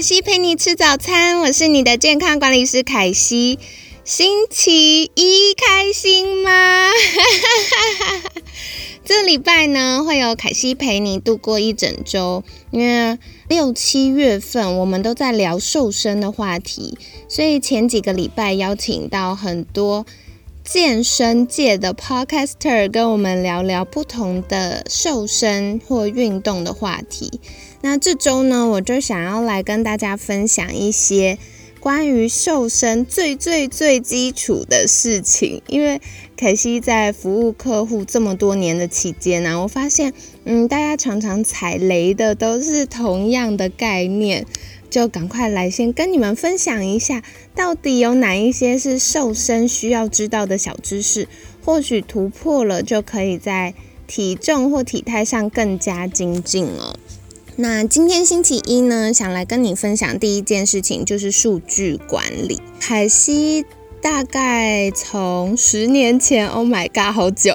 凯西陪你吃早餐，我是你的健康管理师凯西。星期一开心吗？这礼拜呢，会有凯西陪你度过一整周，因为六七月份我们都在聊瘦身的话题，所以前几个礼拜邀请到很多健身界的 podcaster 跟我们聊聊不同的瘦身或运动的话题。那这周呢，我就想要来跟大家分享一些关于瘦身最最最基础的事情。因为凯西在服务客户这么多年的期间呢，我发现，嗯，大家常常踩雷的都是同样的概念，就赶快来先跟你们分享一下，到底有哪一些是瘦身需要知道的小知识，或许突破了就可以在体重或体态上更加精进了。那今天星期一呢，想来跟你分享第一件事情就是数据管理。凯西大概从十年前，Oh my god，好久，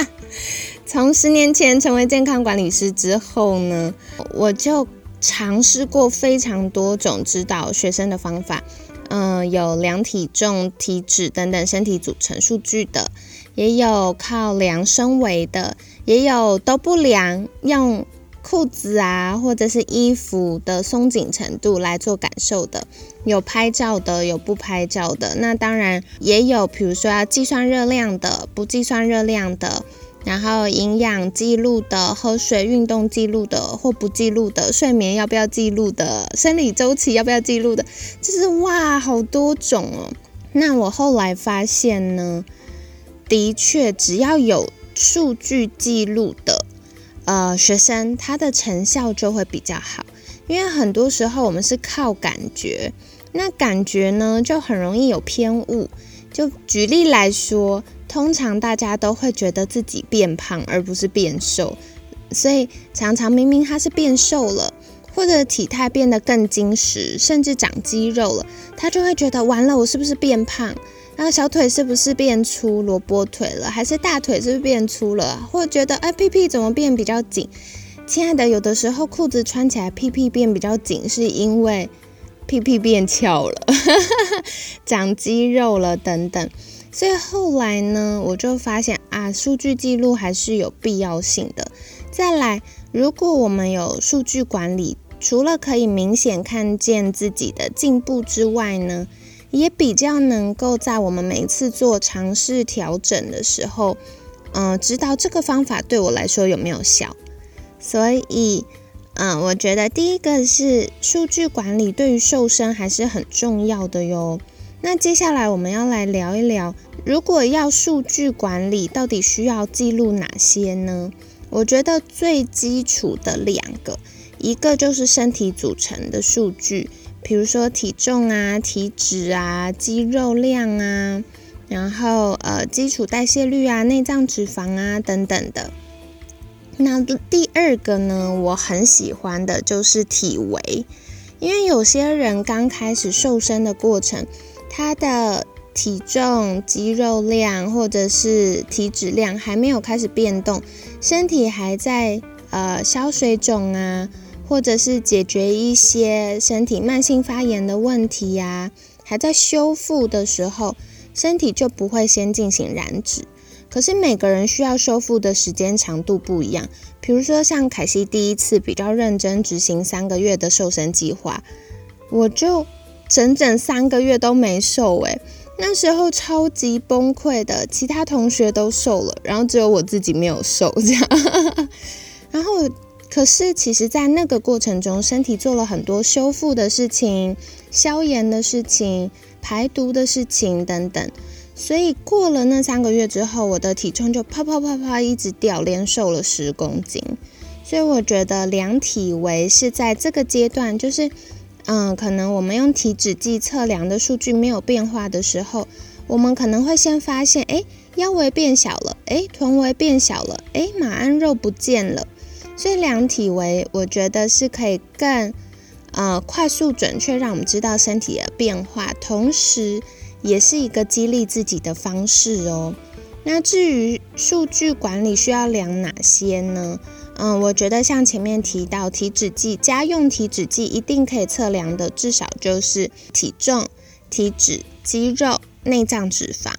从十年前成为健康管理师之后呢，我就尝试过非常多种指导学生的方法，嗯，有量体重、体脂等等身体组成数据的，也有靠量身围的，也有都不量用。裤子啊，或者是衣服的松紧程度来做感受的，有拍照的，有不拍照的。那当然也有，比如说要计算热量的，不计算热量的，然后营养记录的，喝水、运动记录的，或不记录的，睡眠要不要记录的，生理周期要不要记录的，就是哇，好多种哦。那我后来发现呢，的确只要有数据记录的。呃，学生他的成效就会比较好，因为很多时候我们是靠感觉，那感觉呢就很容易有偏误。就举例来说，通常大家都会觉得自己变胖而不是变瘦，所以常常明明他是变瘦了，或者体态变得更精实，甚至长肌肉了，他就会觉得完了，我是不是变胖？那小腿是不是变粗，萝卜腿了？还是大腿是不是变粗了？或者觉得哎屁屁怎么变比较紧？亲爱的，有的时候裤子穿起来屁屁变比较紧，是因为屁屁变翘了，长肌肉了等等。所以后来呢，我就发现啊，数据记录还是有必要性的。再来，如果我们有数据管理，除了可以明显看见自己的进步之外呢？也比较能够在我们每一次做尝试调整的时候，嗯，知道这个方法对我来说有没有效。所以，嗯，我觉得第一个是数据管理对于瘦身还是很重要的哟。那接下来我们要来聊一聊，如果要数据管理，到底需要记录哪些呢？我觉得最基础的两个，一个就是身体组成的数据。比如说体重啊、体脂啊、肌肉量啊，然后呃基础代谢率啊、内脏脂肪啊等等的。那第二个呢，我很喜欢的就是体围，因为有些人刚开始瘦身的过程，他的体重、肌肉量或者是体脂量还没有开始变动，身体还在呃消水肿啊。或者是解决一些身体慢性发炎的问题呀，还在修复的时候，身体就不会先进行燃脂。可是每个人需要修复的时间长度不一样。比如说像凯西第一次比较认真执行三个月的瘦身计划，我就整整三个月都没瘦诶，那时候超级崩溃的，其他同学都瘦了，然后只有我自己没有瘦这样，然后。可是，其实，在那个过程中，身体做了很多修复的事情、消炎的事情、排毒的事情等等。所以，过了那三个月之后，我的体重就啪啪啪啪一直掉，连瘦了十公斤。所以我觉得量体围是在这个阶段，就是嗯，可能我们用体脂计测量的数据没有变化的时候，我们可能会先发现，哎，腰围变小了，哎，臀围变小了，哎，马鞍肉不见了。所以量体围，我觉得是可以更呃快速准确让我们知道身体的变化，同时也是一个激励自己的方式哦。那至于数据管理需要量哪些呢？嗯，我觉得像前面提到体脂计，家用体脂计一定可以测量的，至少就是体重、体脂、肌肉、内脏脂肪，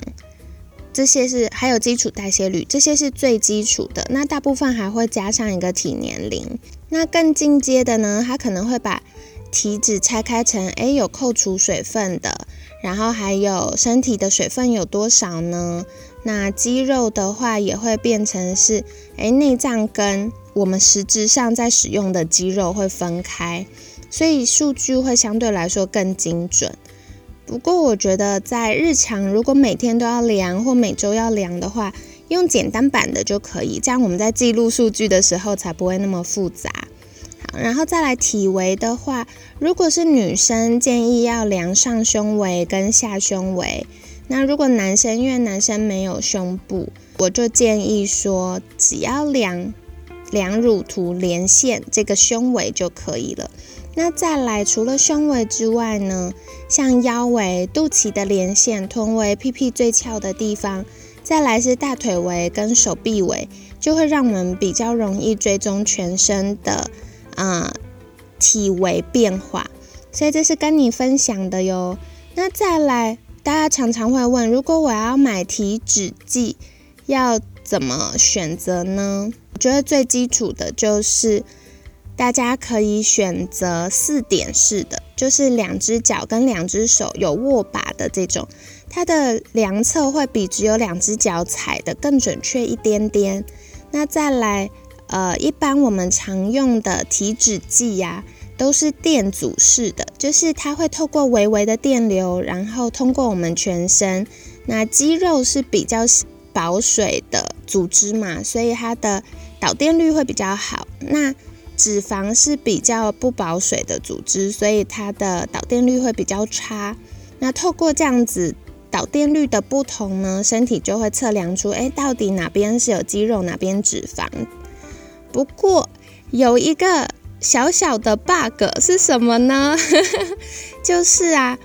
这些是还有基础代谢率，这些是最基础的。那大部分还会加上一个体年龄。那更进阶的呢，它可能会把体脂拆开成，诶，有扣除水分的，然后还有身体的水分有多少呢？那肌肉的话也会变成是，诶，内脏跟我们实质上在使用的肌肉会分开，所以数据会相对来说更精准。不过我觉得在日常如果每天都要量或每周要量的话，用简单版的就可以，这样我们在记录数据的时候才不会那么复杂。好，然后再来体围的话，如果是女生建议要量上胸围跟下胸围，那如果男生因为男生没有胸部，我就建议说只要量。量乳图连线这个胸围就可以了。那再来，除了胸围之外呢，像腰围、肚脐的连线、臀围、屁屁最翘的地方，再来是大腿围跟手臂围，就会让我们比较容易追踪全身的啊体围变化。所以这是跟你分享的哟。那再来，大家常常会问，如果我要买体脂计，要怎么选择呢？我觉得最基础的就是大家可以选择四点式的，就是两只脚跟两只手有握把的这种，它的量测会比只有两只脚踩的更准确一点点。那再来，呃，一般我们常用的体脂计呀，都是电阻式的，就是它会透过微微的电流，然后通过我们全身。那肌肉是比较保水的组织嘛，所以它的导电率会比较好，那脂肪是比较不保水的组织，所以它的导电率会比较差。那透过这样子导电率的不同呢，身体就会测量出，哎，到底哪边是有肌肉，哪边脂肪。不过有一个小小的 bug 是什么呢？就是啊，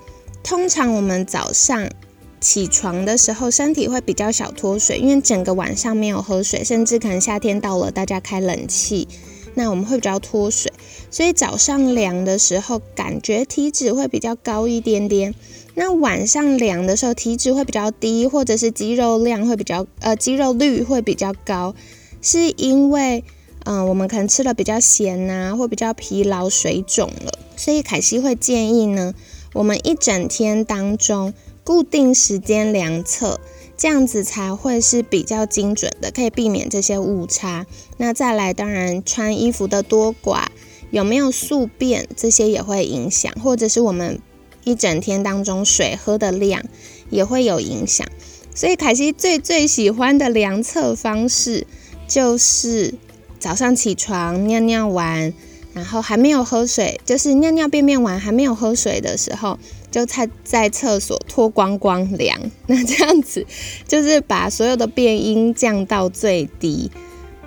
通常我们早上。起床的时候，身体会比较小脱水，因为整个晚上没有喝水，甚至可能夏天到了，大家开冷气，那我们会比较脱水，所以早上量的时候，感觉体脂会比较高一点点。那晚上量的时候，体脂会比较低，或者是肌肉量会比较，呃，肌肉率会比较高，是因为，嗯，我们可能吃了比较咸呐，或比较疲劳、水肿了，所以凯西会建议呢，我们一整天当中。固定时间量测，这样子才会是比较精准的，可以避免这些误差。那再来，当然穿衣服的多寡，有没有宿便，这些也会影响，或者是我们一整天当中水喝的量也会有影响。所以凯西最最喜欢的量测方式，就是早上起床尿尿完，然后还没有喝水，就是尿尿便便完还没有喝水的时候。就在在厕所脱光光量，那这样子就是把所有的变音降到最低。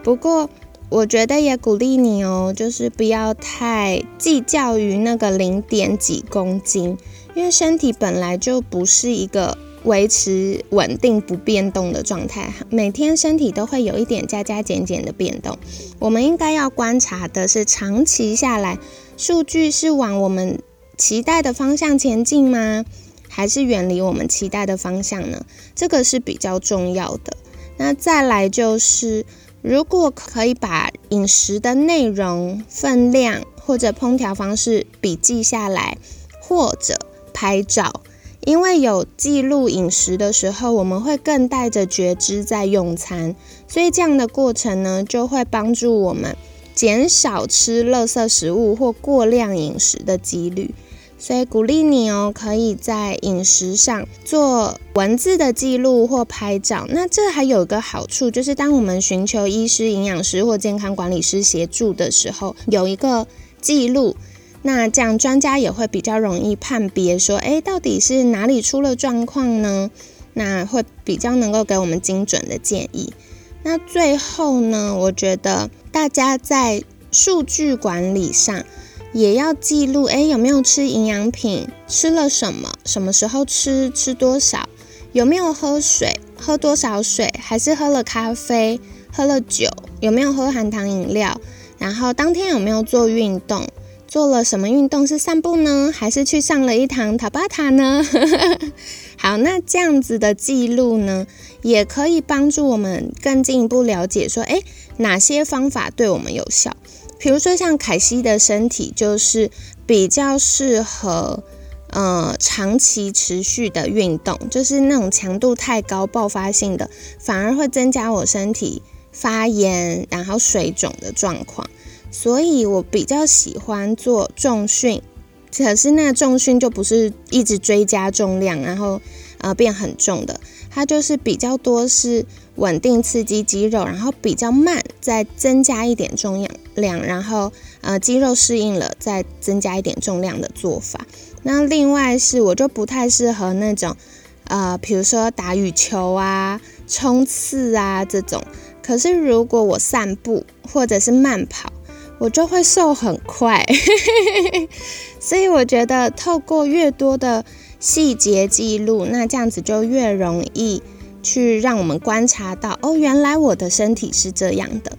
不过我觉得也鼓励你哦，就是不要太计较于那个零点几公斤，因为身体本来就不是一个维持稳定不变动的状态，每天身体都会有一点加加减减的变动。我们应该要观察的是长期下来，数据是往我们。期待的方向前进吗？还是远离我们期待的方向呢？这个是比较重要的。那再来就是，如果可以把饮食的内容、分量或者烹调方式笔记下来，或者拍照，因为有记录饮食的时候，我们会更带着觉知在用餐，所以这样的过程呢，就会帮助我们减少吃垃圾食物或过量饮食的几率。所以鼓励你哦，可以在饮食上做文字的记录或拍照。那这还有一个好处，就是当我们寻求医师、营养师或健康管理师协助的时候，有一个记录，那这样专家也会比较容易判别说，诶，到底是哪里出了状况呢？那会比较能够给我们精准的建议。那最后呢，我觉得大家在数据管理上。也要记录，诶，有没有吃营养品？吃了什么？什么时候吃？吃多少？有没有喝水？喝多少水？还是喝了咖啡？喝了酒？有没有喝含糖饮料？然后当天有没有做运动？做了什么运动？是散步呢？还是去上了一堂塔巴塔呢？好，那这样子的记录呢，也可以帮助我们更进一步了解说，诶，哪些方法对我们有效？比如说，像凯西的身体就是比较适合，呃，长期持续的运动，就是那种强度太高、爆发性的，反而会增加我身体发炎，然后水肿的状况。所以我比较喜欢做重训，可是那重训就不是一直追加重量，然后呃变很重的，它就是比较多是。稳定刺激肌肉，然后比较慢，再增加一点重量，量然后呃肌肉适应了，再增加一点重量的做法。那另外是我就不太适合那种呃，比如说打羽球啊、冲刺啊这种。可是如果我散步或者是慢跑，我就会瘦很快。所以我觉得透过越多的细节记录，那这样子就越容易。去让我们观察到哦，原来我的身体是这样的。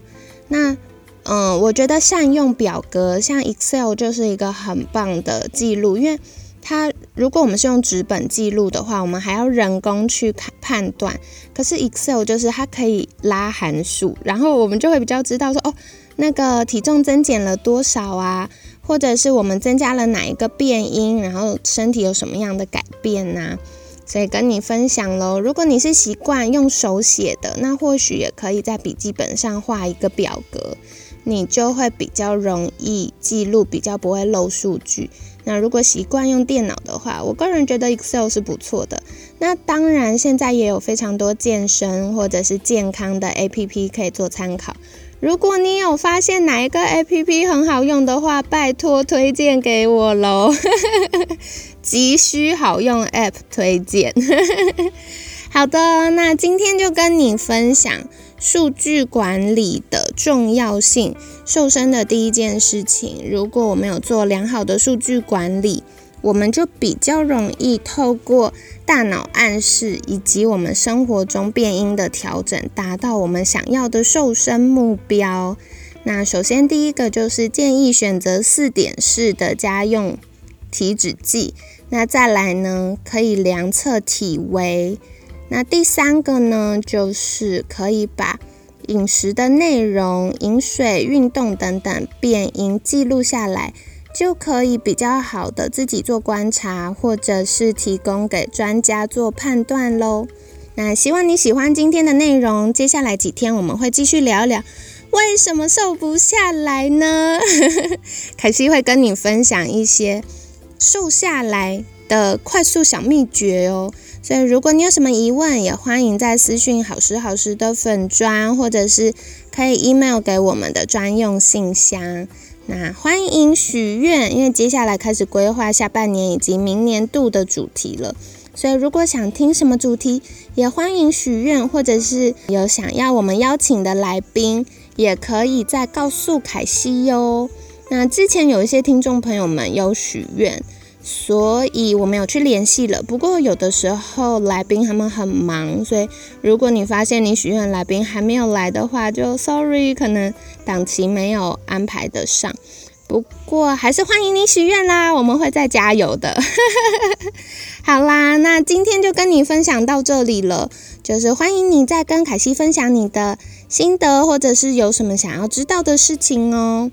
那嗯，我觉得善用表格，像 Excel 就是一个很棒的记录，因为它如果我们是用纸本记录的话，我们还要人工去看判断。可是 Excel 就是它可以拉函数，然后我们就会比较知道说哦，那个体重增减了多少啊，或者是我们增加了哪一个变音，然后身体有什么样的改变呐？所以跟你分享喽。如果你是习惯用手写的，那或许也可以在笔记本上画一个表格，你就会比较容易记录，比较不会漏数据。那如果习惯用电脑的话，我个人觉得 Excel 是不错的。那当然，现在也有非常多健身或者是健康的 APP 可以做参考。如果你有发现哪一个 APP 很好用的话，拜托推荐给我喽。急需好用 App 推荐，好的，那今天就跟你分享数据管理的重要性。瘦身的第一件事情，如果我们有做良好的数据管理，我们就比较容易透过大脑暗示以及我们生活中变音的调整，达到我们想要的瘦身目标。那首先第一个就是建议选择四点式的家用。体脂计，那再来呢？可以量测体围。那第三个呢，就是可以把饮食的内容、饮水、运动等等变音记录下来，就可以比较好的自己做观察，或者是提供给专家做判断喽。那希望你喜欢今天的内容。接下来几天我们会继续聊聊为什么瘦不下来呢？凯西会跟你分享一些。瘦下来的快速小秘诀哦，所以如果你有什么疑问，也欢迎在私讯好时好时的粉砖，或者是可以 email 给我们的专用信箱。那欢迎许愿，因为接下来开始规划下半年以及明年度的主题了，所以如果想听什么主题，也欢迎许愿，或者是有想要我们邀请的来宾，也可以再告诉凯西哟。那之前有一些听众朋友们有许愿，所以我没有去联系了。不过有的时候来宾他们很忙，所以如果你发现你许愿来宾还没有来的话，就 sorry，可能档期没有安排得上。不过还是欢迎你许愿啦，我们会再加油的。好啦，那今天就跟你分享到这里了，就是欢迎你再跟凯西分享你的心得，或者是有什么想要知道的事情哦。